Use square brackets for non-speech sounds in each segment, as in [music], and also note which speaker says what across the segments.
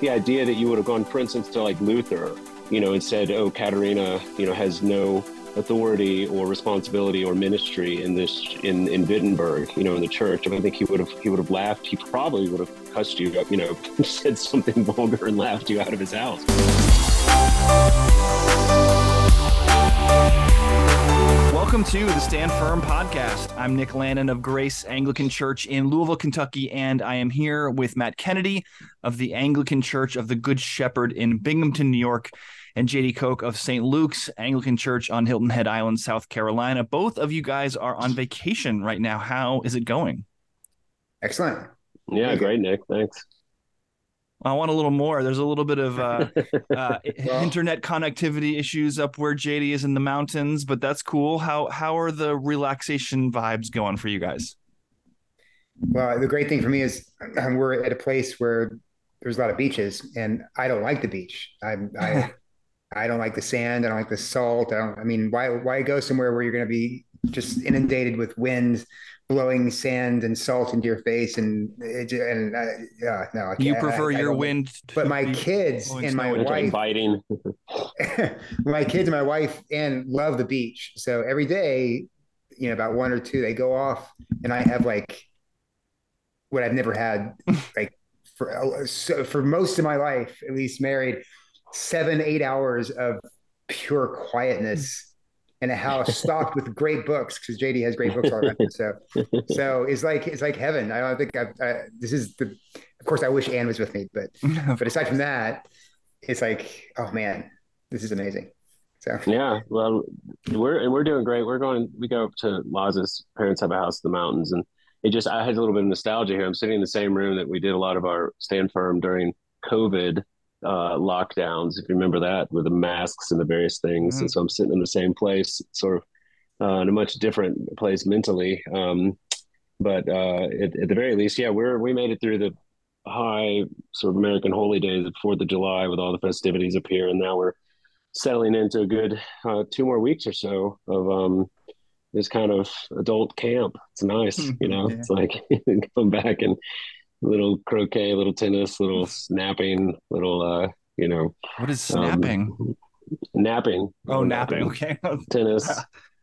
Speaker 1: the idea that you would have gone, for instance, to like Luther, you know, and said, "Oh, Katerina, you know, has no authority or responsibility or ministry in this in in Wittenberg, you know, in the church." I think he would have he would have laughed. He probably would have cussed you up, you know, [laughs] said something [laughs] vulgar and laughed you out of his house.
Speaker 2: Welcome to the Stand Firm podcast. I'm Nick Lannon of Grace Anglican Church in Louisville, Kentucky, and I am here with Matt Kennedy of the Anglican Church of the Good Shepherd in Binghamton, New York, and Jady Koch of St. Luke's Anglican Church on Hilton Head Island, South Carolina. Both of you guys are on vacation right now. How is it going?
Speaker 3: Excellent.
Speaker 1: Yeah, great, Nick. Thanks.
Speaker 2: I want a little more. There's a little bit of uh, [laughs] uh, well, internet connectivity issues up where Jady is in the mountains, but that's cool. How how are the relaxation vibes going for you guys?
Speaker 3: Well, the great thing for me is um, we're at a place where there's a lot of beaches, and I don't like the beach. I'm, I [laughs] I don't like the sand. I don't like the salt. I don't. I mean, why why go somewhere where you're going to be just inundated with wind blowing sand and salt into your face and and uh, yeah no I
Speaker 2: you prefer I, I your wind
Speaker 3: but my [laughs] kids and my wife
Speaker 1: biting. [laughs]
Speaker 3: My kids and my wife and love the beach. So every day you know about one or two they go off and i have like what i've never had [laughs] like for so for most of my life at least married seven eight hours of pure quietness in a house stocked with great books because Jady has great books all around him. So, so it's like it's like heaven. I don't think I've, I, this is the. Of course, I wish Anne was with me, but [laughs] but aside from that, it's like oh man, this is amazing. So
Speaker 1: yeah, well, we're we're doing great. We're going. We go up to Laz's parents have a house in the mountains, and it just I had a little bit of nostalgia here. I'm sitting in the same room that we did a lot of our stand firm during COVID uh, lockdowns, if you remember that, with the masks and the various things. Mm-hmm. And so I'm sitting in the same place, sort of uh, in a much different place mentally. Um, but uh, at, at, the very least, yeah, we're we made it through the high sort of American holy days of Fourth of July with all the festivities up here, and now we're settling into a good uh, two more weeks or so of um, this kind of adult camp. It's nice, you know. Yeah. It's like [laughs] come back and little croquet, little tennis, little snapping, little uh, you know.
Speaker 2: What is snapping?
Speaker 1: Um, napping.
Speaker 2: Oh, napping. napping. Okay. [laughs]
Speaker 1: tennis.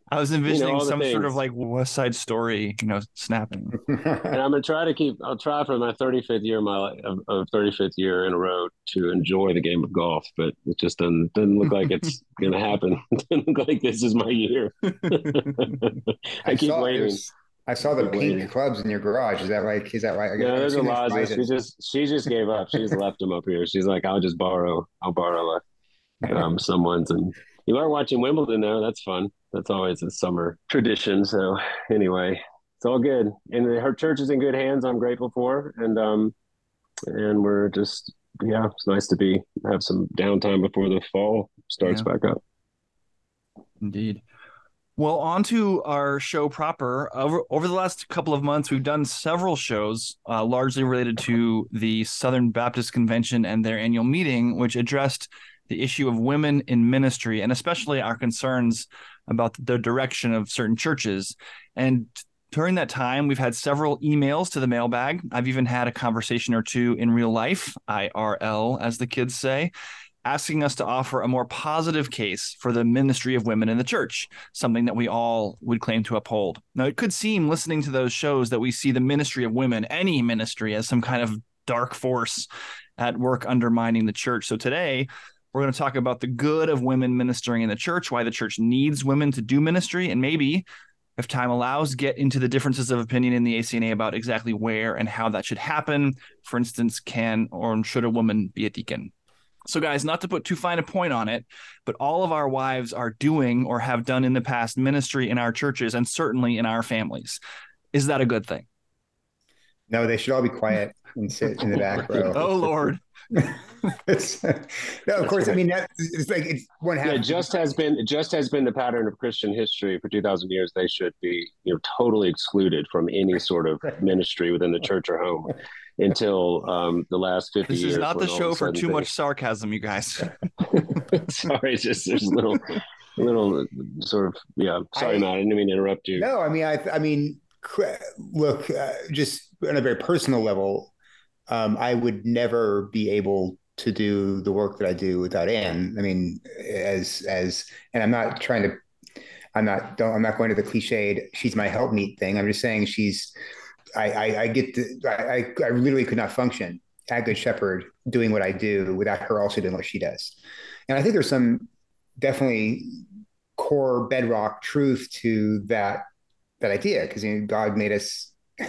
Speaker 2: I was envisioning you know, some things. sort of like West Side Story, you know, snapping. [laughs]
Speaker 1: and I'm gonna try to keep. I'll try for my 35th year of my of, of 35th year in a row to enjoy the game of golf, but it just doesn't doesn't look like it's [laughs] gonna happen. it doesn't look like this is my year. I, I keep waiting.
Speaker 3: I saw the pink clubs in your garage. Is that like? Is that right?
Speaker 1: Yeah, there's a lot. She just she just gave up. She just left them up here. She's like, I'll just borrow. I'll borrow a, um, [laughs] someone's. And you are watching Wimbledon though. That's fun. That's always a summer tradition. So anyway, it's all good. And her church is in good hands. I'm grateful for. And um, and we're just yeah, it's nice to be have some downtime before the fall starts yeah. back up.
Speaker 2: Indeed. Well, on to our show proper. Over, over the last couple of months, we've done several shows, uh, largely related to the Southern Baptist Convention and their annual meeting, which addressed the issue of women in ministry and especially our concerns about the direction of certain churches. And during that time, we've had several emails to the mailbag. I've even had a conversation or two in real life, IRL, as the kids say asking us to offer a more positive case for the ministry of women in the church, something that we all would claim to uphold. Now, it could seem, listening to those shows, that we see the ministry of women, any ministry, as some kind of dark force at work undermining the church. So today, we're going to talk about the good of women ministering in the church, why the church needs women to do ministry, and maybe if time allows, get into the differences of opinion in the ACNA about exactly where and how that should happen. For instance, can or should a woman be a deacon? So, guys, not to put too fine a point on it, but all of our wives are doing or have done in the past ministry in our churches and certainly in our families. Is that a good thing?
Speaker 3: No, they should all be quiet and sit in the back row. [laughs]
Speaker 2: oh, Lord. [laughs]
Speaker 3: no, of course. I mean, that, it's like it's one. half.
Speaker 1: Yeah, just has been just has been the pattern of Christian history for two thousand years. They should be, you know, totally excluded from any sort of ministry within the church or home until um, the last 50
Speaker 2: this
Speaker 1: years.
Speaker 2: This is not the show for too much sarcasm, you guys. [laughs] [laughs]
Speaker 1: sorry, just there's a little, little sort of, yeah. Sorry, I, Matt. I didn't mean to interrupt you.
Speaker 3: No, I mean, I, I mean, look, uh, just on a very personal level, um, I would never be able to do the work that I do without Anne. I mean, as as, and I'm not trying to, I'm not, don't, I'm not going to the cliched. She's my helpmeet thing. I'm just saying she's. I, I, I get the, I, I literally could not function at Good Shepherd doing what I do without her also doing what she does. And I think there's some definitely core bedrock truth to that that idea because you know, God made us [laughs]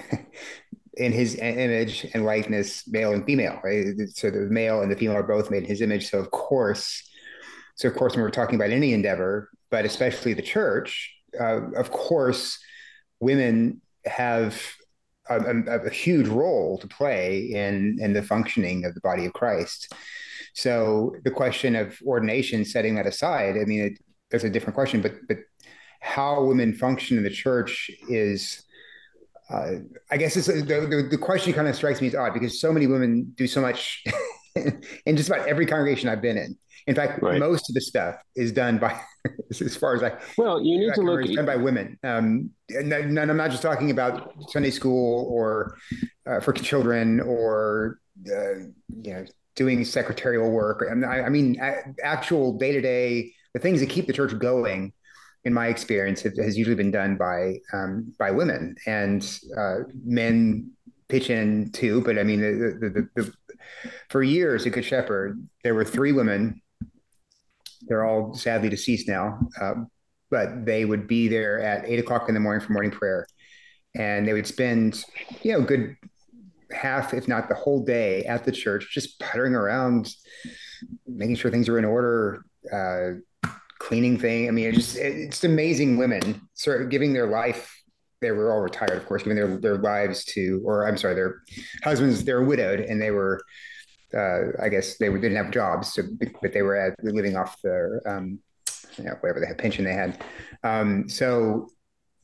Speaker 3: in his image and likeness, male and female, right? So the male and the female are both made in his image. So of course, so of course, when we're talking about any endeavor, but especially the church, uh, of course, women have a, a, huge role to play in in the functioning of the body of Christ. So the question of ordination, setting that aside, I mean, it, that's a different question, but but how women function in the church is uh, I guess it's, the, the, the question kind of strikes me as odd because so many women do so much [laughs] in just about every congregation I've been in. In fact, right. most of the stuff is done by, [laughs] as far as I
Speaker 1: well, you need to look
Speaker 3: done by women. Um, and, and, I'm not just talking about Sunday school or uh, for children or uh, you know doing secretarial work. I, I mean, actual day to day the things that keep the church going in my experience, it has usually been done by um, by women and uh, men pitch in too. But I mean, the, the, the, the, for years at Good Shepherd, there were three women. They're all sadly deceased now, uh, but they would be there at eight o'clock in the morning for morning prayer, and they would spend, you know, a good half, if not the whole day, at the church, just puttering around, making sure things are in order. Uh, cleaning thing. I mean, it's just it's amazing women sort of giving their life. They were all retired, of course, giving their their lives to, or I'm sorry, their husbands. They're widowed, and they were, uh, I guess, they didn't have jobs, so, but they were at, living off their, um, you know, whatever they had pension they had. Um, so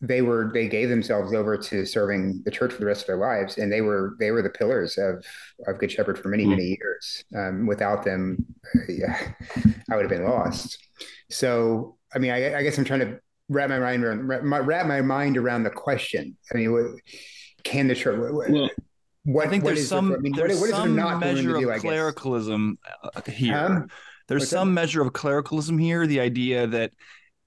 Speaker 3: they were they gave themselves over to serving the church for the rest of their lives and they were they were the pillars of of good shepherd for many mm. many years um, without them yeah, i would have been lost so i mean I, I, guess i'm trying to wrap my mind around wrap my mind around the question i mean what, can the church
Speaker 2: well, what, I think there's some the, I mean, there's what, some measure do, of clericalism uh, here. Um, there's some that? measure of clericalism here. The idea that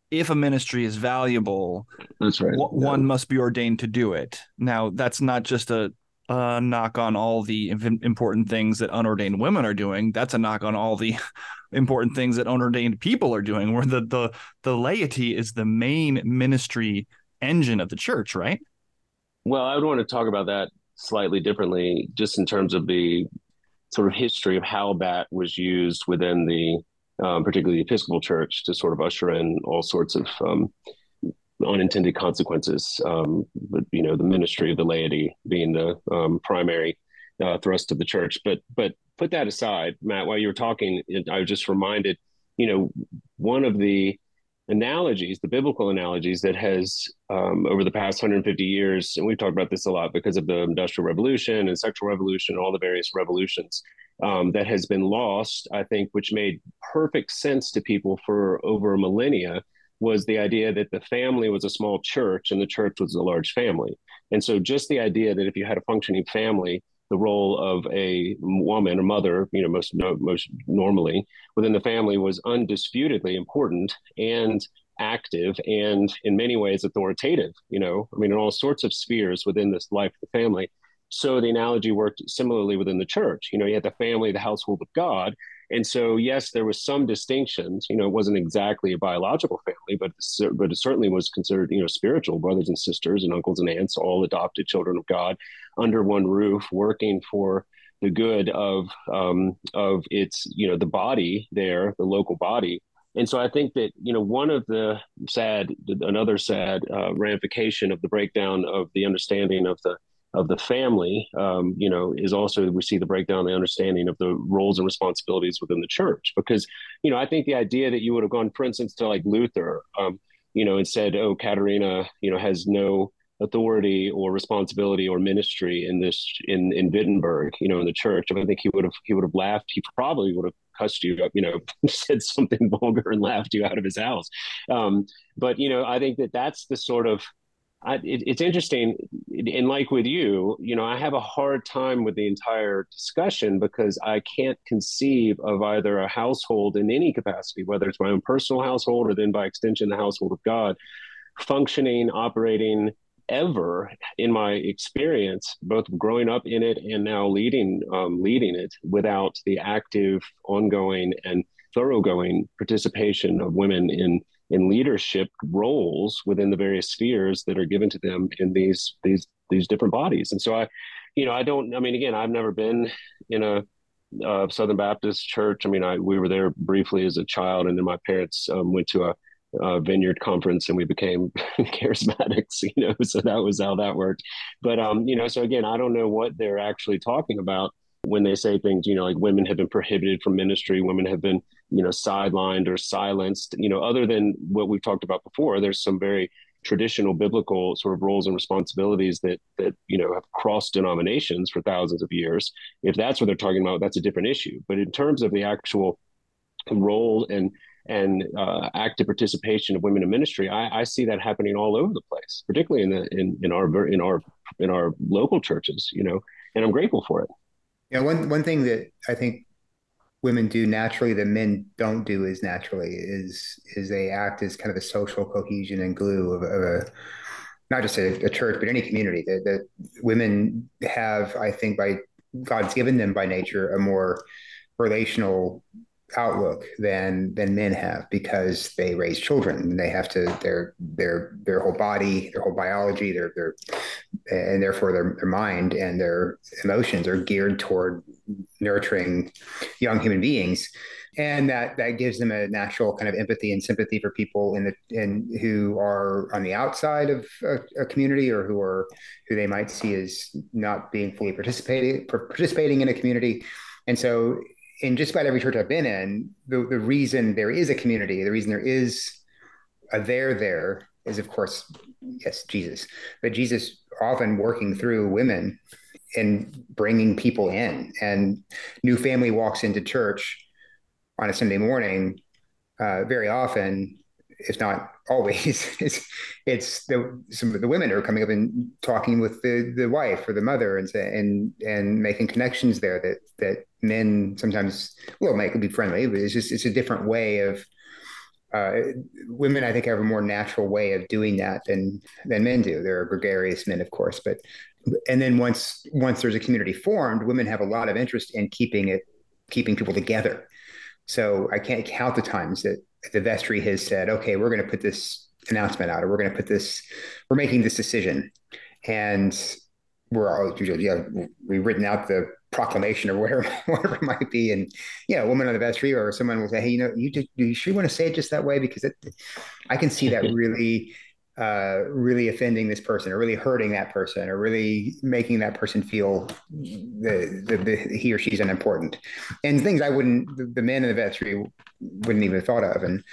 Speaker 2: if a ministry is valuable,
Speaker 1: that's right. W-
Speaker 2: one must be ordained to do it. Now, that's not just a, a knock on all the important things that unordained women are doing. That's a knock on all the [laughs] important things that unordained people are doing. Where the the the laity is the main ministry engine of the church, right?
Speaker 1: Well, I would want to talk about that slightly differently, just in terms of the sort of history of how that was used within the um, particularly the Episcopal Church, to sort of usher in all sorts of um, unintended consequences. Um, but you know, the ministry of the laity being the um, primary uh, thrust of the church. But but put that aside, Matt. While you were talking, I was just reminded. You know, one of the analogies, the biblical analogies that has um, over the past 150 years, and we've talked about this a lot because of the Industrial Revolution and Sexual Revolution, all the various revolutions um, that has been lost, I think, which made perfect sense to people for over a millennia, was the idea that the family was a small church and the church was a large family. And so, just the idea that if you had a functioning family, the role of a woman or mother, you know, most most normally within the family was undisputedly important and active and in many ways authoritative. You know, I mean, in all sorts of spheres within this life of the family. So the analogy worked similarly within the church. You know, you had the family, the household of God. And so, yes, there was some distinctions. You know, it wasn't exactly a biological family, but but it certainly was considered, you know, spiritual brothers and sisters and uncles and aunts, all adopted children of God, under one roof, working for the good of um, of its, you know, the body there, the local body. And so I think that you know one of the sad, another sad uh, ramification of the breakdown of the understanding of the of the family, um, you know, is also we see the breakdown, the understanding of the roles and responsibilities within the church. Because, you know, I think the idea that you would have gone, for instance, to like Luther, um, you know, and said, "Oh, Katerina, you know, has no authority or responsibility or ministry in this in in Wittenberg, you know, in the church." I think he would have he would have laughed. He probably would have cussed you up, you know, [laughs] said something [laughs] vulgar and laughed you out of his house. Um, but you know, I think that that's the sort of I, it, it's interesting, and like with you, you know, I have a hard time with the entire discussion because I can't conceive of either a household in any capacity, whether it's my own personal household or then by extension the household of God, functioning, operating ever in my experience, both growing up in it and now leading um, leading it, without the active, ongoing, and thoroughgoing participation of women in in leadership roles within the various spheres that are given to them in these these these different bodies. And so I, you know, I don't. I mean, again, I've never been in a Southern Baptist church. I mean, I we were there briefly as a child, and then my parents um, went to a, a, vineyard conference, and we became [laughs] charismatics. You know, so that was how that worked. But um, you know, so again, I don't know what they're actually talking about when they say things, you know, like women have been prohibited from ministry, women have been, you know, sidelined or silenced, you know, other than what we've talked about before, there's some very traditional biblical sort of roles and responsibilities that that you know have crossed denominations for thousands of years. If that's what they're talking about that's a different issue. But in terms of the actual role and and uh, active participation of women in ministry I, I see that happening all over the place particularly in the in, in our in our in our local churches you know and i'm grateful for it.
Speaker 3: Yeah, one one thing that I think women do naturally that men don't do as naturally is is they act as kind of a social cohesion and glue of, of a not just a, a, church but any community that, that women have i think by god's given them by nature a more relational outlook than than men have because they raise children and they have to their their their whole body their whole biology their their and therefore their, their mind and their emotions are geared toward nurturing young human beings. And that that gives them a natural kind of empathy and sympathy for people in the in who are on the outside of a, a community or who are who they might see as not being fully participating participating in a community. And so in just about every church I've been in, the, the reason there is a community, the reason there is a there there is, of course, yes, Jesus, but Jesus often working through women and bringing people in. And new family walks into church on a Sunday morning. Uh, very often, if not always, [laughs] it's, it's the some of the women are coming up and talking with the the wife or the mother and and and making connections there that that men sometimes well might be friendly, but it's just it's a different way of uh, women I think have a more natural way of doing that than than men do. There are gregarious men, of course, but and then once once there's a community formed, women have a lot of interest in keeping it keeping people together. So I can't count the times that the vestry has said, "Okay, we're going to put this announcement out, or we're going to put this, we're making this decision," and we're all yeah, we've written out the proclamation or whatever, [laughs] whatever it might be. And yeah, a woman on the vestry or someone will say, Hey, you know, you just, you sure want to say it just that way? Because it, I can see that [laughs] really uh, really offending this person or really hurting that person or really making that person feel the, the, the he or she's unimportant. And things I wouldn't the, the men in the vestry wouldn't even have thought of. And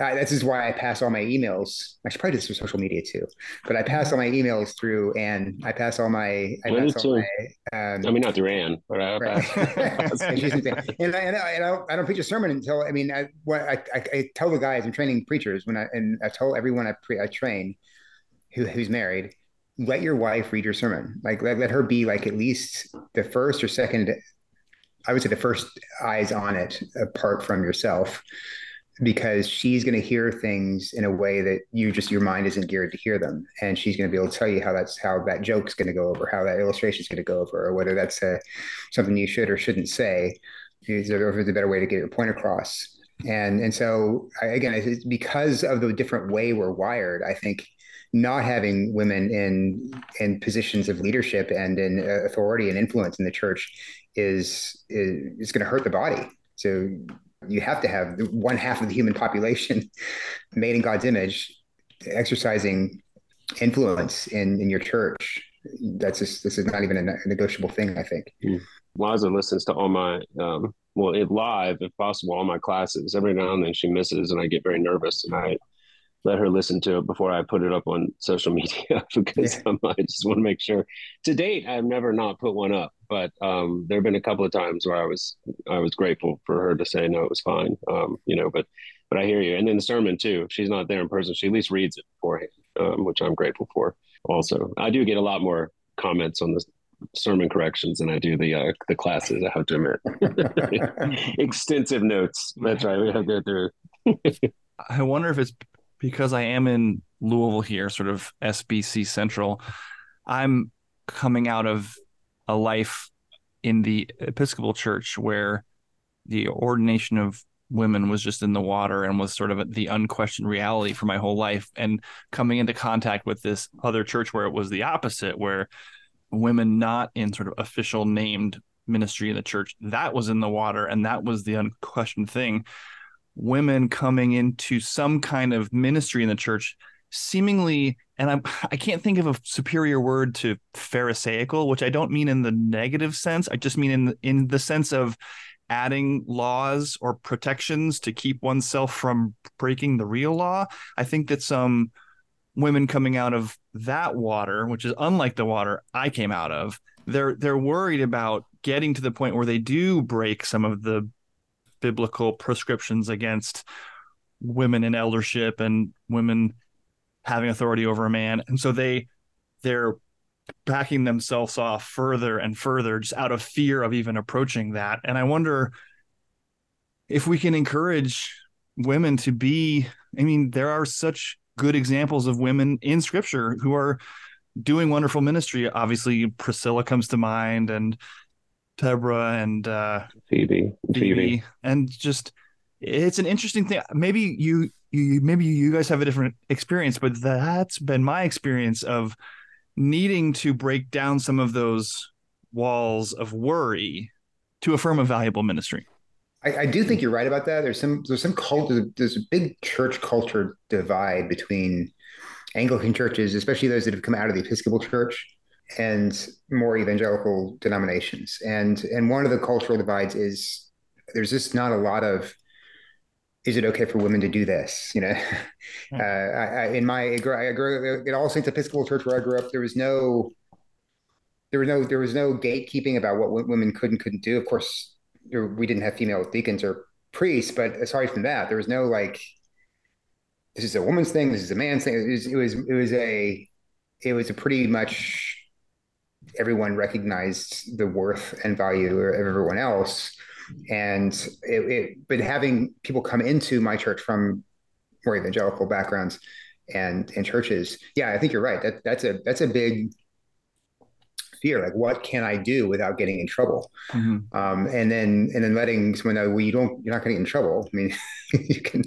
Speaker 3: I, this is why I pass all my emails. I should probably do this for social media too but I pass all my emails through and I pass all my I pass all my
Speaker 1: um, I mean not through Anne but I right. [laughs]
Speaker 3: and, and, I, and, I, and I, don't, I don't preach a sermon until I mean I what I, I, I tell the guys I'm training preachers when I and I tell everyone I pre I train who, who's married, let your wife read your sermon. Like let, let her be like at least the first or second, I would say the first eyes on it apart from yourself, because she's going to hear things in a way that you just your mind isn't geared to hear them, and she's going to be able to tell you how that's how that joke's going to go over, how that illustration is going to go over, or whether that's a, uh, something you should or shouldn't say. Is there, a better way to get your point across? And and so again, it's because of the different way we're wired. I think not having women in in positions of leadership and in uh, authority and influence in the church is is, is going to hurt the body. So you have to have one half of the human population [laughs] made in God's image exercising influence in in your church. That's just this is not even a negotiable thing. I think.
Speaker 1: Mm. Liza listens to all my um, well, it live if possible, all my classes. Every now and then she misses, and I get very nervous, and I let her listen to it before I put it up on social [laughs] media because yeah. um, I just want to make sure. To date, I've never not put one up, but um, there have been a couple of times where I was I was grateful for her to say no, it was fine. Um, you know, but but I hear you. And then the sermon too. If she's not there in person, she at least reads it beforehand. um, which I'm grateful for. Also, I do get a lot more comments on the sermon corrections than I do the uh, the classes. I have to admit, [laughs] [laughs] extensive notes. That's right. We have to go through.
Speaker 2: I wonder if it's because I am in Louisville here, sort of SBC Central. I'm coming out of a life in the Episcopal Church where the ordination of women was just in the water and was sort of the unquestioned reality for my whole life and coming into contact with this other church where it was the opposite where women not in sort of official named ministry in the church that was in the water and that was the unquestioned thing women coming into some kind of ministry in the church seemingly and I'm [laughs] I can't think of a superior word to pharisaical, which I don't mean in the negative sense. I just mean in in the sense of adding laws or protections to keep oneself from breaking the real law. I think that some women coming out of that water, which is unlike the water I came out of, they're they're worried about getting to the point where they do break some of the biblical prescriptions against women in eldership and women having authority over a man. And so they they're backing themselves off further and further just out of fear of even approaching that. And i wonder if we can encourage women to be i mean there are such good examples of women in scripture who are doing wonderful ministry. Obviously priscilla comes to mind and Deborah and uh,
Speaker 1: Phoebe,
Speaker 2: Phoebe, Phoebe, and just it's an interesting thing. Maybe you you maybe you guys have a different experience, but that's been my experience of needing to break down some of those walls of worry to affirm a valuable ministry.
Speaker 3: I, I do think you're right about that. There's some there's some cult there's a big church culture divide between Anglican churches, especially those that have come out of the Episcopal Church, and more evangelical denominations. And and one of the cultural divides is there's just not a lot of is it okay for women to do this? You know, [laughs] uh, I, I, in my I grew in All Saints Episcopal Church where I grew up, there was no there was no there was no gatekeeping about what women could and couldn't do. Of course, there, we didn't have female deacons or priests, but aside from that, there was no like this is a woman's thing, this is a man's thing. It was it was, it was a it was a pretty much everyone recognized the worth and value of everyone else. And it, it, but having people come into my church from more evangelical backgrounds and and churches yeah i think you're right. That that's a that's a big fear. Like what can i do without getting in trouble? Mm-hmm. um, and then and then letting someone know well you don't you're not going to get in trouble. I mean [laughs] you can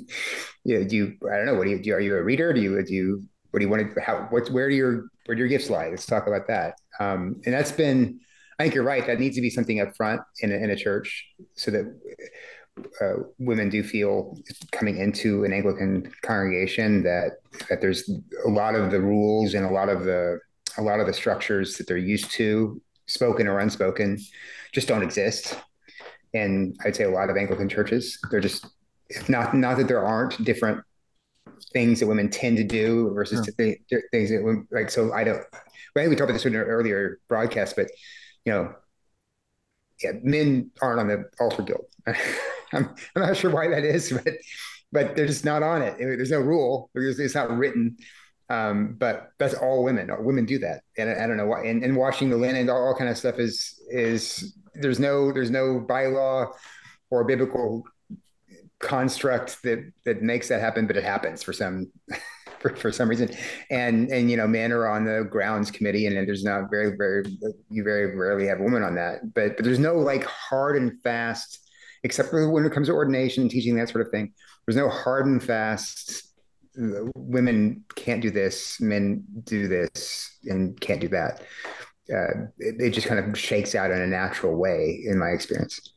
Speaker 3: you know, do you i don't know what do you do are you a reader? Do you do you what do you want to how where do your where do your gifts lie let's talk about that um, and that's been I think you're right. That needs to be something up front in a, in a church so that uh, women do feel coming into an Anglican congregation that that there's a lot of the rules and a lot of the a lot of the structures that they're used to, spoken or unspoken, just don't exist. And I'd say a lot of Anglican churches, they're just not not that there aren't different things that women tend to do versus th- things that women, like so I don't. I think we talked about this in an earlier broadcast, but you know, yeah, men aren't on the altar guild. [laughs] I'm, I'm not sure why that is, but but they're just not on it. There's no rule. It's not written. Um, but that's all women. Women do that, and I, I don't know why. And, and, washing the linen, all, all kind of stuff is is there's no there's no bylaw or biblical construct that that makes that happen, but it happens for some [laughs] for, for some reason. And and you know, men are on the grounds committee, and there's not very very you very rarely have women on that. But but there's no like hard and fast, except for when it comes to ordination and teaching that sort of thing. There's no hard and fast. Women can't do this, men do this, and can't do that. Uh, it, it just kind of shakes out in a natural way, in my experience.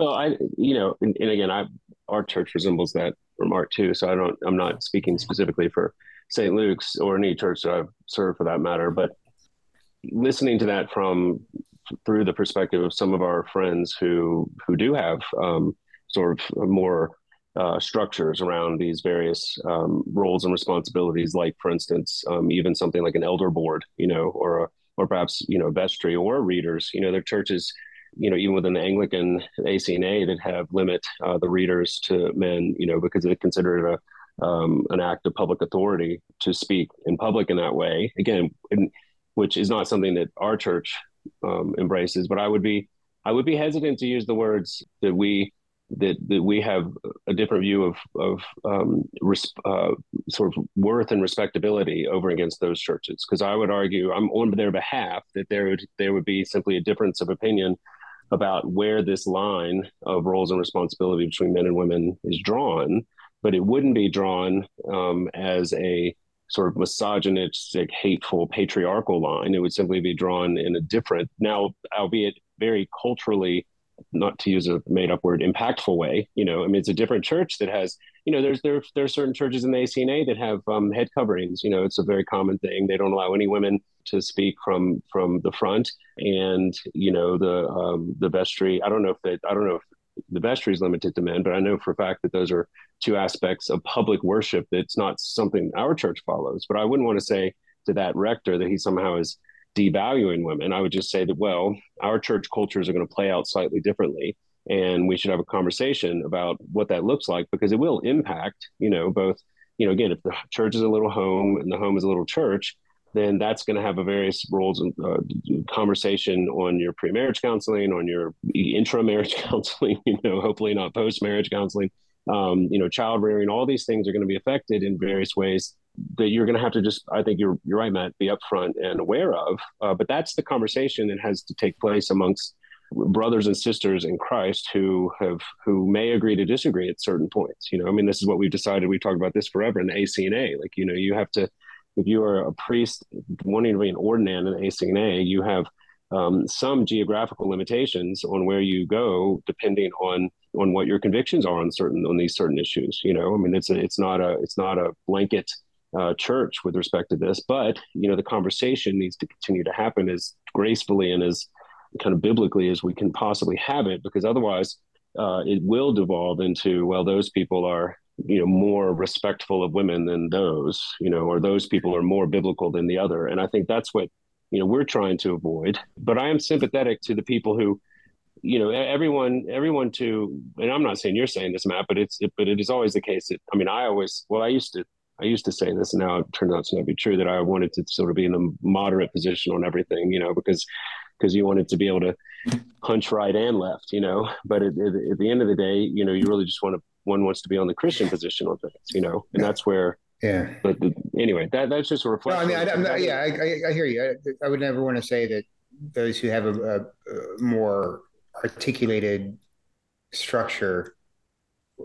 Speaker 1: Well, I, you know, and, and, again, I, our church resembles that remark too. So I don't, I'm not speaking specifically for St. Luke's or any church that I've served for that matter, but listening to that from through the perspective of some of our friends who who do have um, sort of more uh, structures around these various um, roles and responsibilities, like for instance, um, even something like an elder board, you know, or a, or perhaps you know vestry or readers. You know, their churches you know, even within the Anglican ACNA that have limit uh, the readers to men, you know, because they consider it a, um, an act of public authority to speak in public in that way. Again, in, which is not something that our church um, embraces. But I would be I would be hesitant to use the words that we that that we have a different view of of um, res, uh, sort of worth and respectability over against those churches because I would argue I'm on their behalf that there would there would be simply a difference of opinion about where this line of roles and responsibility between men and women is drawn, but it wouldn't be drawn um, as a sort of misogynistic, hateful, patriarchal line. It would simply be drawn in a different, now, albeit very culturally, not to use a made up word, impactful way. You know, I mean, it's a different church that has, you know, there's there there are certain churches in the ACNA that have um, head coverings. You know, it's a very common thing. They don't allow any women to speak from from the front, and you know, the um, the vestry. I don't know if they, I don't know if the vestry is limited to men, but I know for a fact that those are two aspects of public worship that's not something our church follows. But I wouldn't want to say to that rector that he somehow is devaluing women. I would just say that, well, our church cultures are going to play out slightly differently. And we should have a conversation about what that looks like because it will impact, you know, both, you know, again, if the church is a little home and the home is a little church, then that's going to have a various roles and uh, conversation on your pre-marriage counseling, on your intra-marriage [laughs] counseling, you know, hopefully not post-marriage counseling, um, you know, child rearing, all these things are going to be affected in various ways that you're going to have to just, I think you're, you're right, Matt, be upfront and aware of. Uh, but that's the conversation that has to take place amongst brothers and sisters in Christ who have, who may agree to disagree at certain points. You know, I mean, this is what we've decided. We've talked about this forever in the ACNA. Like, you know, you have to, if you are a priest wanting to be an ordinand in ACNA, you have um, some geographical limitations on where you go, depending on on what your convictions are on certain on these certain issues. You know, I mean, it's a, it's not a it's not a blanket uh, church with respect to this, but you know, the conversation needs to continue to happen as gracefully and as kind of biblically as we can possibly have it, because otherwise, uh, it will devolve into well, those people are you know more respectful of women than those you know or those people are more biblical than the other. And i think that's what you know we're trying to avoid. But i am sympathetic to the people who you know everyone everyone to and i'm not saying you're saying this matt but it's it, but it is always the case that i mean i always well i used to i used to say this and now it turns out to not be true that i wanted to sort of be in the moderate position on everything you know because because you wanted to be able to [laughs] punch right and left you know. But at, at, at the end of the day you know you really just want to one wants to be on the Christian position on things, you know, and that's where.
Speaker 3: Yeah.
Speaker 1: But the, anyway, that that's just a reflection.
Speaker 3: No, I mean, I, not, yeah, I, I, hear you. I, I, would never want to say that those who have a, a, a more articulated structure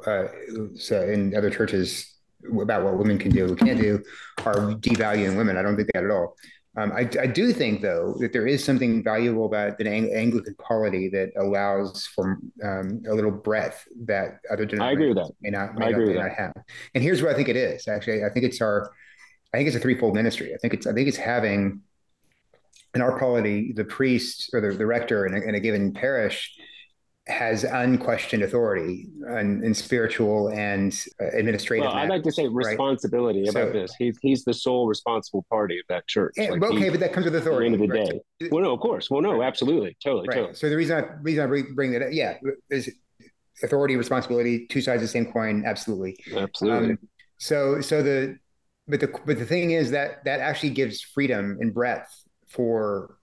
Speaker 3: uh, so in other churches about what women can do, and can't do, are devaluing women. I don't think that at all. Um, I, I, do think, though, that there is something valuable about the Ang- Anglican polity that allows for um, a little breadth that other
Speaker 1: denominations I agree with that.
Speaker 3: may not, may, not, may not, have. And here's what I think it is. Actually, I think it's our, I think it's a threefold ministry. I think it's, I think it's having in our polity the priest or the, the rector in a, in a given parish has unquestioned authority in, in spiritual and uh, administrative.
Speaker 1: Well, I'd like to say responsibility right? about so, this. He's he's the sole responsible party of that church.
Speaker 3: And, like okay, he, but that comes with authority.
Speaker 1: At the end of the right? day. Well, no, of course. Well, no, absolutely, totally, right. totally.
Speaker 3: So the reason I reason I bring that up, yeah, is authority, responsibility, two sides of the same coin. Absolutely,
Speaker 1: absolutely. Um,
Speaker 3: so so the but the but the thing is that that actually gives freedom and breadth for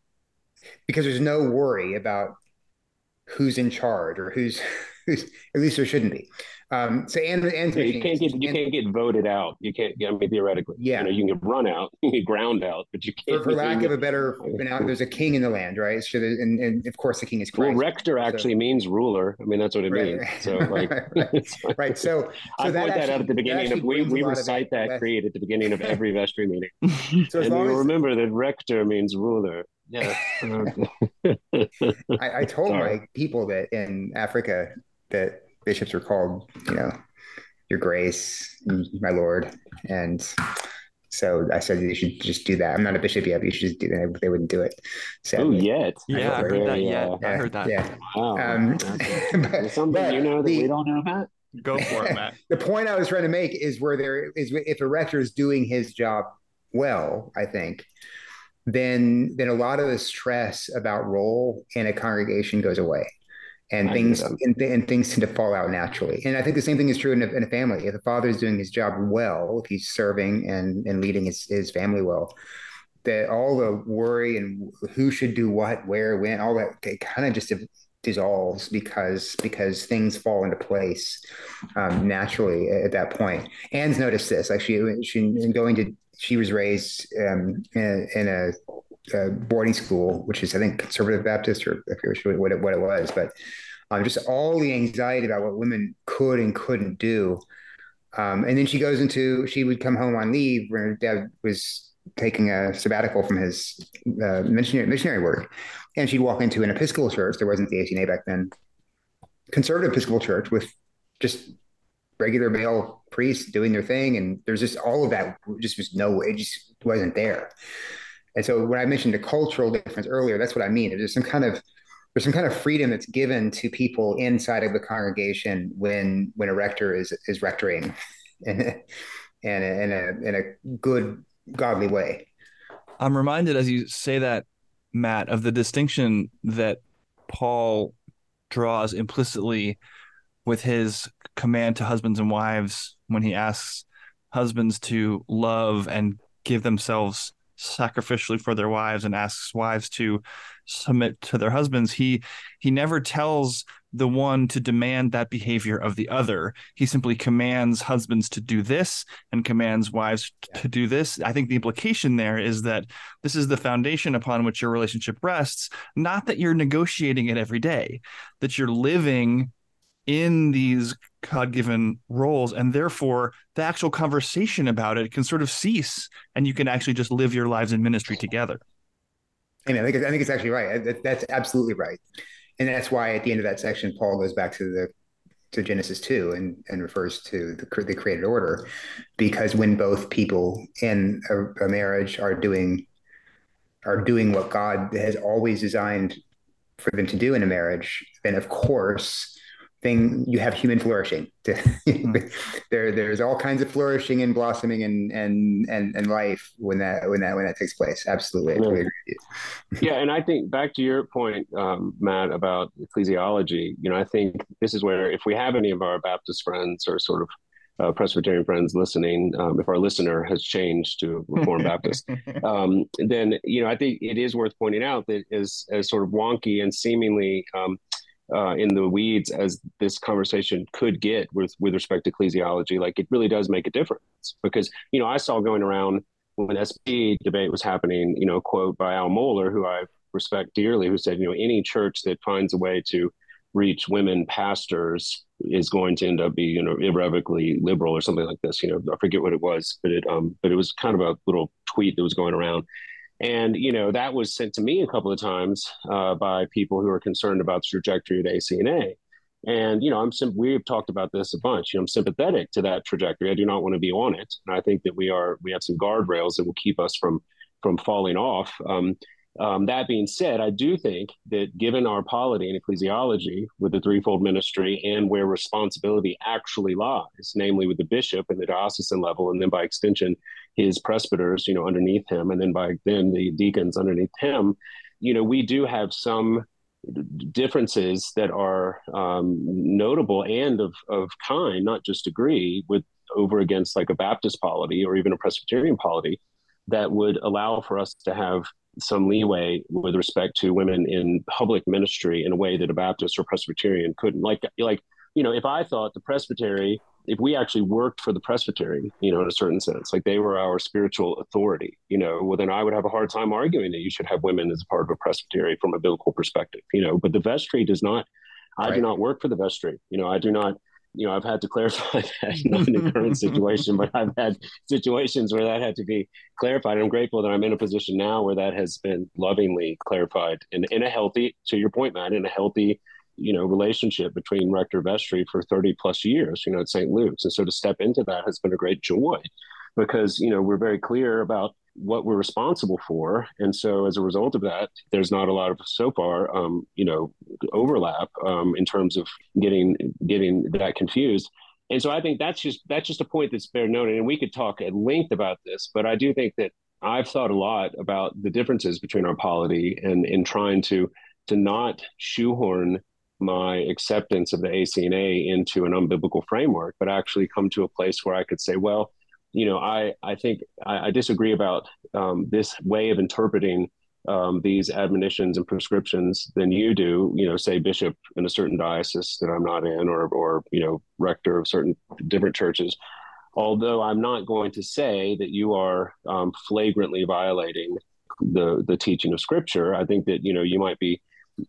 Speaker 3: because there's no worry about who's in charge or who's [laughs] who's at least there shouldn't be. Um, so and and
Speaker 1: yeah, you can't get you and, can't get voted out. You can't. I mean, theoretically,
Speaker 3: yeah,
Speaker 1: you, know, you can get run out, [laughs] you can get ground out, but you can't.
Speaker 3: For, for lack of a better, now, there's a king in the land, right? So, and, and of course, the king is Christ.
Speaker 1: Well, rector actually so, means ruler. I mean, that's what it right, means. So, [laughs] like,
Speaker 3: right, right. So, so
Speaker 1: I
Speaker 3: that
Speaker 1: point
Speaker 3: actually,
Speaker 1: that out at the beginning of we we recite that, creed at the beginning of every vestry meeting.
Speaker 3: so
Speaker 1: and you remember that rector means ruler. Yeah. [laughs]
Speaker 3: I, I, told Sorry. my people that in Africa that bishops are called, you know, your grace, my lord. And so I said you should just do that. I'm not a bishop yet, but you should just do that. They wouldn't do it.
Speaker 1: Oh, yet.
Speaker 2: Yeah, I heard that yet. Yeah, I heard that.
Speaker 3: Yeah.
Speaker 1: Wow. Um, [laughs] but, something you know that the, we don't know about?
Speaker 2: Go for it, Matt. [laughs]
Speaker 3: the point I was trying to make is where there is if a rector is doing his job well, I think, then then a lot of the stress about role in a congregation goes away and I things and, and, things tend to fall out naturally. And I think the same thing is true in a, in a, family. If the father is doing his job well, if he's serving and and leading his, his family well, that all the worry and who should do what, where, when, all that, it kind of just dissolves because because things fall into place um, naturally at that point. Anne's noticed this. Like she, she in going to, she was raised um, in, in a boarding school, which is I think conservative Baptist or I forget what it, what it was, but um, just all the anxiety about what women could and couldn't do. Um, and then she goes into she would come home on leave when her dad was taking a sabbatical from his uh, missionary missionary work, and she'd walk into an Episcopal church. There wasn't the ACNA back then. Conservative Episcopal church with just regular male priests doing their thing, and there's just all of that. Just was no, it just wasn't there. And so when I mentioned the cultural difference earlier, that's what I mean. There's some kind of there's some kind of freedom that's given to people inside of the congregation when when a rector is is rectoring [laughs] in a, in a, in a good godly way.
Speaker 2: I'm reminded as you say that, Matt, of the distinction that Paul draws implicitly with his command to husbands and wives when he asks husbands to love and give themselves sacrificially for their wives and asks wives to submit to their husbands he he never tells the one to demand that behavior of the other. He simply commands husbands to do this and commands wives to do this. I think the implication there is that this is the foundation upon which your relationship rests not that you're negotiating it every day that you're living in these God given roles. And therefore, the actual conversation about it can sort of cease and you can actually just live your lives in ministry together.
Speaker 3: I mean, I think, I think it's actually right. That's absolutely right. And that's why at the end of that section, Paul goes back to the to Genesis 2 and, and refers to the, the created order because when both people in a, a marriage are doing are doing what God has always designed for them to do in a marriage, then of course thing you have human flourishing hmm. [laughs] there there's all kinds of flourishing and blossoming and and and, and life when that when that when that takes place absolutely
Speaker 1: yeah. yeah [laughs] and i think back to your point um, matt about ecclesiology you know i think this is where if we have any of our baptist friends or sort of uh, Presbyterian friends listening, um, if our listener has changed to Reformed [laughs] Baptist, um, then you know I think it is worth pointing out that as as sort of wonky and seemingly um, uh, in the weeds as this conversation could get with with respect to ecclesiology, like it really does make a difference because you know I saw going around when SP debate was happening, you know, quote by Al Mohler, who I respect dearly, who said, you know, any church that finds a way to reach women pastors is going to end up being, you know, irrevocably liberal or something like this. You know, I forget what it was, but it um, but it was kind of a little tweet that was going around. And, you know, that was sent to me a couple of times uh, by people who are concerned about the trajectory of ACNA. And, you know, I'm sim- we've talked about this a bunch. You know, I'm sympathetic to that trajectory. I do not want to be on it. And I think that we are, we have some guardrails that will keep us from, from falling off. Um, um, that being said, I do think that given our polity and ecclesiology with the threefold ministry and where responsibility actually lies, namely with the bishop and the diocesan level, and then by extension, his presbyters, you know, underneath him, and then by then the deacons underneath him, you know, we do have some differences that are um, notable and of, of kind, not just degree, with over against like a Baptist polity or even a Presbyterian polity that would allow for us to have some leeway with respect to women in public ministry in a way that a Baptist or Presbyterian couldn't. Like, like you know, if I thought the presbytery, if we actually worked for the presbytery, you know, in a certain sense, like they were our spiritual authority, you know, well, then I would have a hard time arguing that you should have women as a part of a presbytery from a biblical perspective, you know. But the vestry does not. I right. do not work for the vestry. You know, I do not you know, I've had to clarify [laughs] that, not in the current [laughs] situation, but I've had situations where that had to be clarified. And I'm grateful that I'm in a position now where that has been lovingly clarified in, in a healthy, to your point, Matt, in a healthy, you know, relationship between rector vestry for 30 plus years, you know, at St. Luke's. And so to step into that has been a great joy because, you know, we're very clear about what we're responsible for. And so as a result of that, there's not a lot of so far, um, you know, overlap um, in terms of getting getting that confused. And so I think that's just that's just a point that's fair noted. And we could talk at length about this, but I do think that I've thought a lot about the differences between our polity and in trying to to not shoehorn my acceptance of the ACNA into an unbiblical framework, but actually come to a place where I could say, well, you know, I I think I, I disagree about um, this way of interpreting um, these admonitions and prescriptions than you do. You know, say bishop in a certain diocese that I'm not in, or or you know, rector of certain different churches. Although I'm not going to say that you are um, flagrantly violating the the teaching of Scripture, I think that you know you might be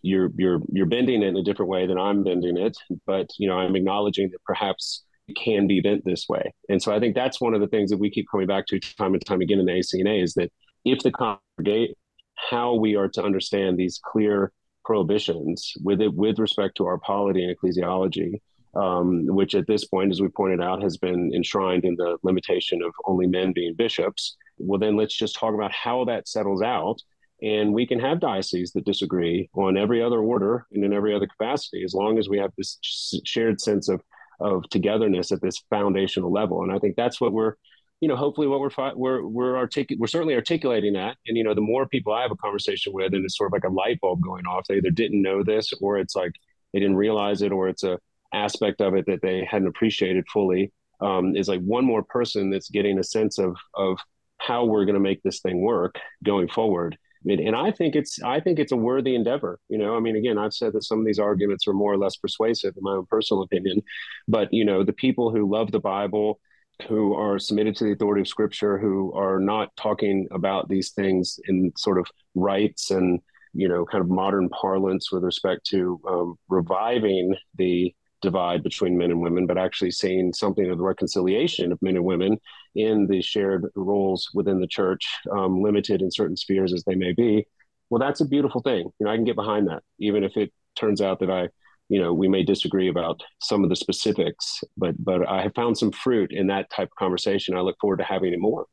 Speaker 1: you're you're you're bending it in a different way than I'm bending it, but you know I'm acknowledging that perhaps can be bent this way. And so I think that's one of the things that we keep coming back to time and time again in the ACNA is that if the congregate how we are to understand these clear prohibitions with it with respect to our polity and ecclesiology, um, which at this point, as we pointed out, has been enshrined in the limitation of only men being bishops. Well, then let's just talk about how that settles out. And we can have dioceses that disagree on every other order and in every other capacity, as long as we have this shared sense of of togetherness at this foundational level. And I think that's what we're you know, hopefully what we're we're we're artic- we're certainly articulating that. And you know, the more people I have a conversation with, and it's sort of like a light bulb going off. They either didn't know this, or it's like they didn't realize it, or it's a aspect of it that they hadn't appreciated fully. Um, is like one more person that's getting a sense of of how we're going to make this thing work going forward. Mean, and I think it's I think it's a worthy endeavor. You know, I mean, again, I've said that some of these arguments are more or less persuasive in my own personal opinion, but you know, the people who love the Bible who are submitted to the authority of scripture who are not talking about these things in sort of rights and you know kind of modern parlance with respect to um, reviving the divide between men and women but actually seeing something of the reconciliation of men and women in the shared roles within the church um, limited in certain spheres as they may be. Well that's a beautiful thing. You know i can get behind that even if it turns out that i you know we may disagree about some of the specifics but but i have found some fruit in that type of conversation. I look forward to having it more.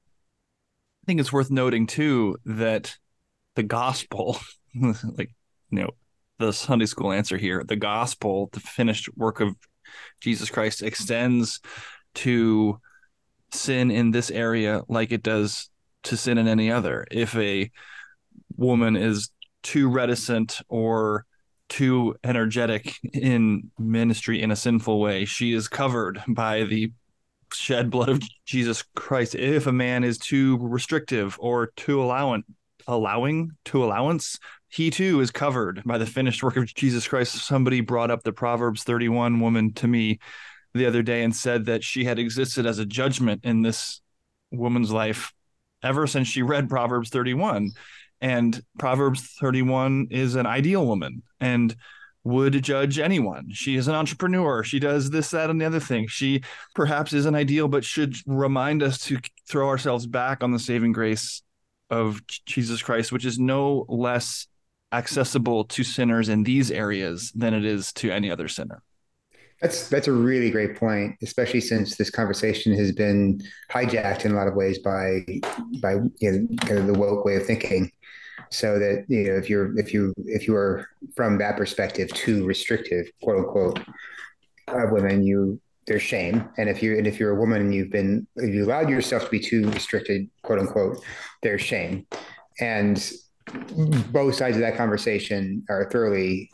Speaker 2: I think it's worth noting too that the gospel [laughs] like you know the sunday school answer here the gospel the finished work of jesus christ extends to sin in this area like it does to sin in any other if a woman is too reticent or too energetic in ministry in a sinful way. She is covered by the shed blood of Jesus Christ. If a man is too restrictive or too allowing, allowing to allowance, he too is covered by the finished work of Jesus Christ. Somebody brought up the Proverbs 31 woman to me the other day and said that she had existed as a judgment in this woman's life ever since she read Proverbs 31 and Proverbs 31 is an ideal woman and would judge anyone. She is an entrepreneur. She does this, that, and the other thing. She perhaps isn't ideal, but should remind us to throw ourselves back on the saving grace of Jesus Christ, which is no less accessible to sinners in these areas than it is to any other sinner.
Speaker 3: That's that's a really great point, especially since this conversation has been hijacked in a lot of ways by by you know, kind of the woke way of thinking. So that you know, if you're if you if you are from that perspective too restrictive, quote unquote, uh, women, you there's shame, and if you and if you're a woman and you've been you allowed yourself to be too restricted, quote unquote, there's shame, and both sides of that conversation are thoroughly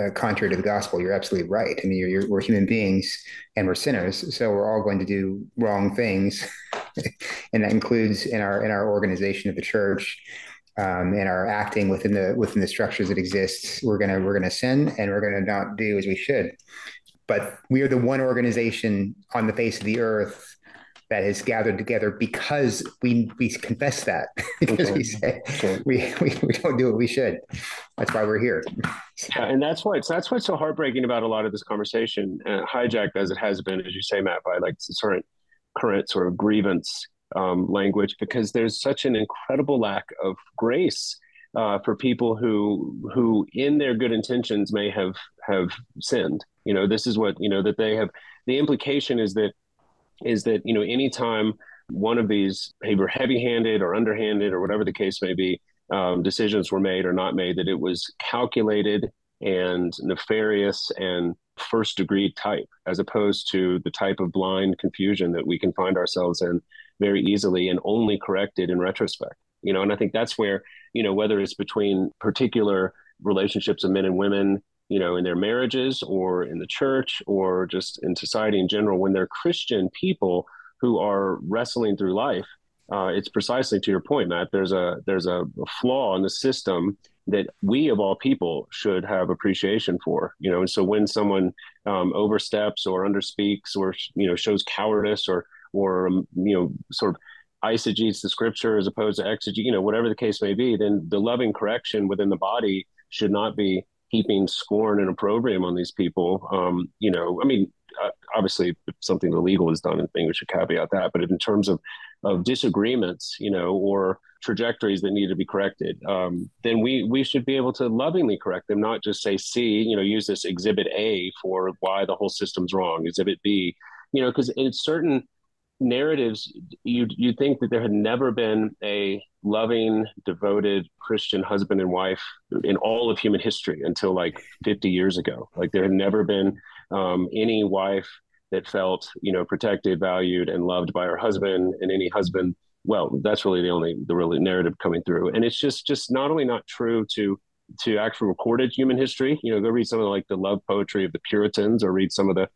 Speaker 3: uh, contrary to the gospel. You're absolutely right. I mean, you're, you're, we're human beings and we're sinners, so we're all going to do wrong things, [laughs] and that includes in our in our organization of the church. Um, and our acting within the within the structures that exist, we're gonna we're gonna sin and we're gonna not do as we should. But we are the one organization on the face of the earth that has gathered together because we we confess that [laughs] because we say we, we, we don't do what we should. That's why we're here.
Speaker 1: Yeah, and that's why it's that's what's so heartbreaking about a lot of this conversation, uh, hijacked as it has been, as you say, Matt, by like sort of current sort of grievance um, language, because there's such an incredible lack of grace uh, for people who who in their good intentions may have have sinned. You know, this is what you know that they have. The implication is that is that you know anytime one of these either heavy-handed or underhanded or whatever the case may be um, decisions were made or not made that it was calculated and nefarious and first degree type as opposed to the type of blind confusion that we can find ourselves in very easily and only corrected in retrospect you know and i think that's where you know whether it's between particular relationships of men and women you know, in their marriages or in the church or just in society in general, when they're Christian people who are wrestling through life, uh, it's precisely to your point, Matt. There's a there's a, flaw in the system that we of all people should have appreciation for. You know, and so when someone um, oversteps or underspeaks or you know shows cowardice or or um, you know sort of eisegetes the scripture as opposed to exegete, you know, whatever the case may be, then the loving correction within the body should not be heaping scorn and opprobrium on these people. Um, you know, I mean, uh, obviously, if something illegal is done, and thing we should caveat that. But in terms of of disagreements, you know, or trajectories that need to be corrected, um, then we we should be able to lovingly correct them, not just say, "See," you know, use this Exhibit A for why the whole system's wrong, Exhibit B, you know, because in certain narratives, you you think that there had never been a loving, devoted Christian husband and wife in all of human history until like 50 years ago. Like there had never been um, any wife that felt you know protected, valued, and loved by her husband, and any husband. Well, that's really the only the really narrative coming through, and it's just just not only not true to to actual recorded human history. You know, go read some of the, like the love poetry of the Puritans, or read some of the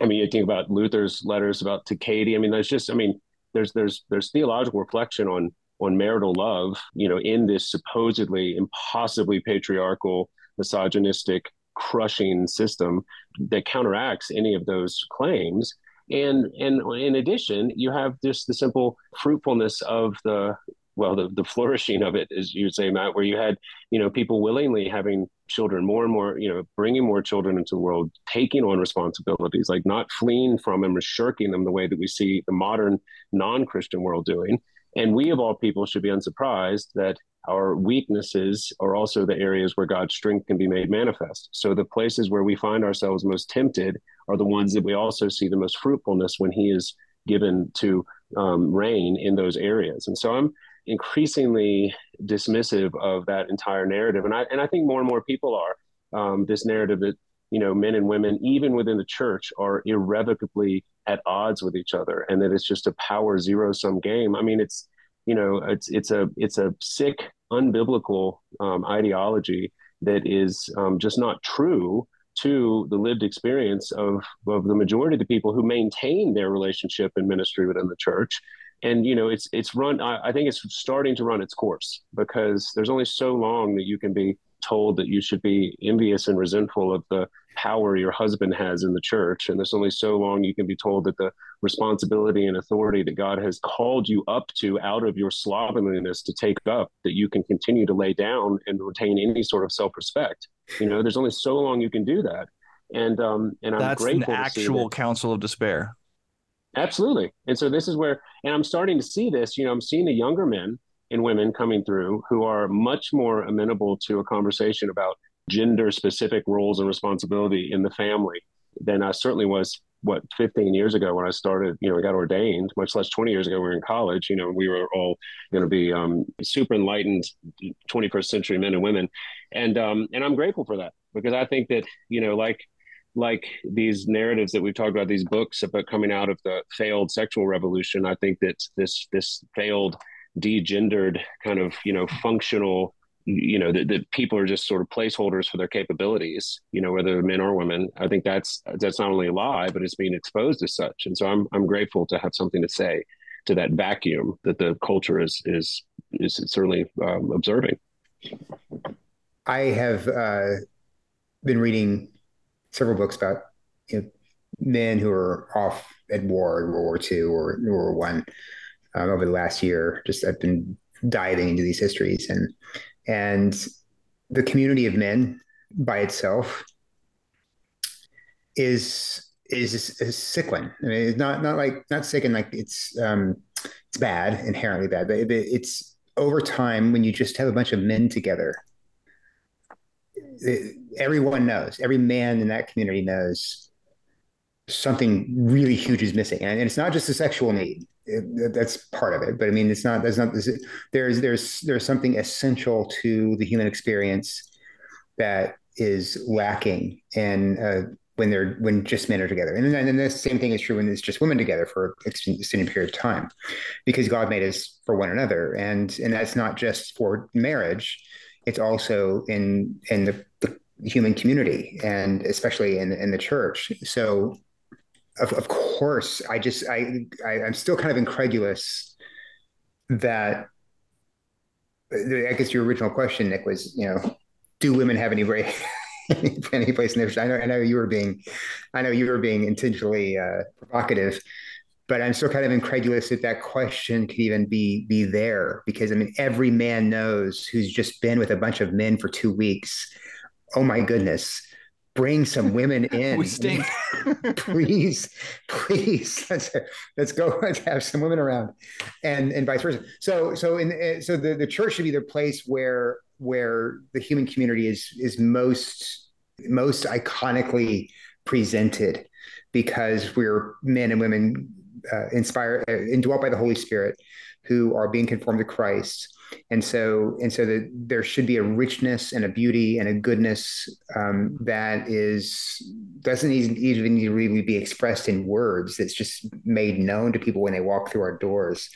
Speaker 1: I mean, you think about Luther's letters about to Katie. I mean, there's just, I mean, there's there's there's theological reflection on on marital love, you know, in this supposedly impossibly patriarchal, misogynistic, crushing system that counteracts any of those claims. And and in addition, you have just the simple fruitfulness of the well, the, the flourishing of it, as you say, Matt, where you had, you know, people willingly having children, more and more, you know, bringing more children into the world, taking on responsibilities, like not fleeing from them or shirking them the way that we see the modern non-Christian world doing. And we of all people should be unsurprised that our weaknesses are also the areas where God's strength can be made manifest. So the places where we find ourselves most tempted are the ones that we also see the most fruitfulness when He is given to um, reign in those areas. And so I'm increasingly dismissive of that entire narrative, and I and I think more and more people are. Um, this narrative that you know men and women, even within the church, are irrevocably at odds with each other, and that it's just a power zero sum game. I mean, it's you know it's it's a it's a sick, unbiblical um, ideology that is um, just not true to the lived experience of of the majority of the people who maintain their relationship and ministry within the church and you know it's it's run I, I, think it's starting to run its course because there's only so long that you can be told that you should be envious and resentful of the power your husband has in the church. And there's only so long you can be told that the responsibility and authority that god has called you up to out of your slovenliness to take up that you can continue to lay down and retain any sort of self-respect. You know there's only so long you can do that. And um and i'm
Speaker 2: that's
Speaker 1: grateful
Speaker 2: an actual counsel of despair
Speaker 1: Absolutely. And so this is where, and I'm starting to see this, you know, I'm seeing the younger men and women coming through who are much more amenable to a conversation about gender specific roles and responsibility in the family than I certainly was what 15 years ago when I started, you know, I got ordained, much less 20 years ago, we were in college, you know, we were all going to be um, super enlightened 21st century men and women. And, um, and I'm grateful for that because I think that, you know, like like these narratives that we've talked about, these books about coming out of the failed sexual revolution, I think that this this failed degendered kind of you know functional you know that, that people are just sort of placeholders for their capabilities you know whether men or women. I think that's that's not only a lie but it's being exposed as such. And so i'm i'm grateful to have something to say to that vacuum that the culture is is is certainly um, observing.
Speaker 3: I have uh, been reading several books about you know, men who are off at war in World War II or World War One um, over the last year. Just I've been diving into these histories and and the community of men by itself is is, is sickling. I mean, it's not not like not sick and like it's um, it's bad inherently bad, but it, it's over time when you just have a bunch of men together everyone knows, every man in that community knows something really huge is missing, and, it's not just a sexual need. It, that's part of it, but I mean, it's not. There's not. There's there's there's something essential to the human experience that is lacking, and uh, when they're when just men are together, and then and the same thing is true when it's just women together for an extended period of time, because God made us for one another, and and that's not just for marriage it's also in in the, the human community and especially in in the church. So of, of course, I just I, I I'm still kind of incredulous that I guess your original question, Nick, was you know, do women have any [laughs] any place in there? I know I know you were being I know you were being intentionally uh, provocative, but I'm still kind of incredulous that that question could even be be there because I mean every man knows who's just been with a bunch of men for two weeks. Oh my goodness bring some women [laughs] in.
Speaker 2: we stink. [laughs]
Speaker 3: please, please, let's let's go. [laughs] Let's have some women around, and and vice versa. So so in eh, so the the church should be the place where where the human community is is most most iconically presented because we're men and women uh, inspired uh, indwelt by the Holy Spirit who are being conformed to Christ. And so and so that there should be a richness and a beauty and a goodness um, that is doesn't even, even need to really be expressed in words. It's just made known to people when they walk through our doors.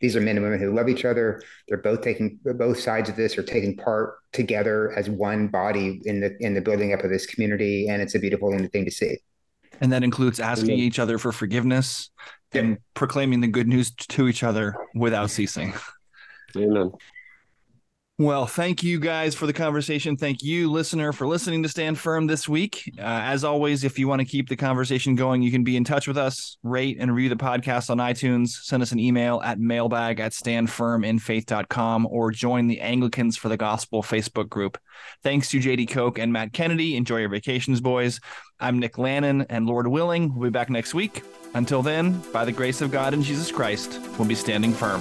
Speaker 3: These are men and women who love each other. They're both taking both sides of this are taking part together as one body in the in the building up of this community. And it's a beautiful thing to see
Speaker 2: and that includes asking Amen. each other for forgiveness and proclaiming the good news to each other without ceasing
Speaker 1: Amen.
Speaker 2: Well, thank you guys for the conversation. Thank you, listener, for listening to Stand Firm this week. Uh, as always, if you want to keep the conversation going, you can be in touch with us, rate and review the podcast on iTunes, send us an email at mailbag at standfirminfaith.com, or join the Anglicans for the Gospel Facebook group. Thanks to Jady Koch and Matt Kennedy. Enjoy your vacations, boys. I'm Nick Lannon, and Lord willing, we'll be back next week. Until then, by the grace of God and Jesus Christ, we'll be standing firm.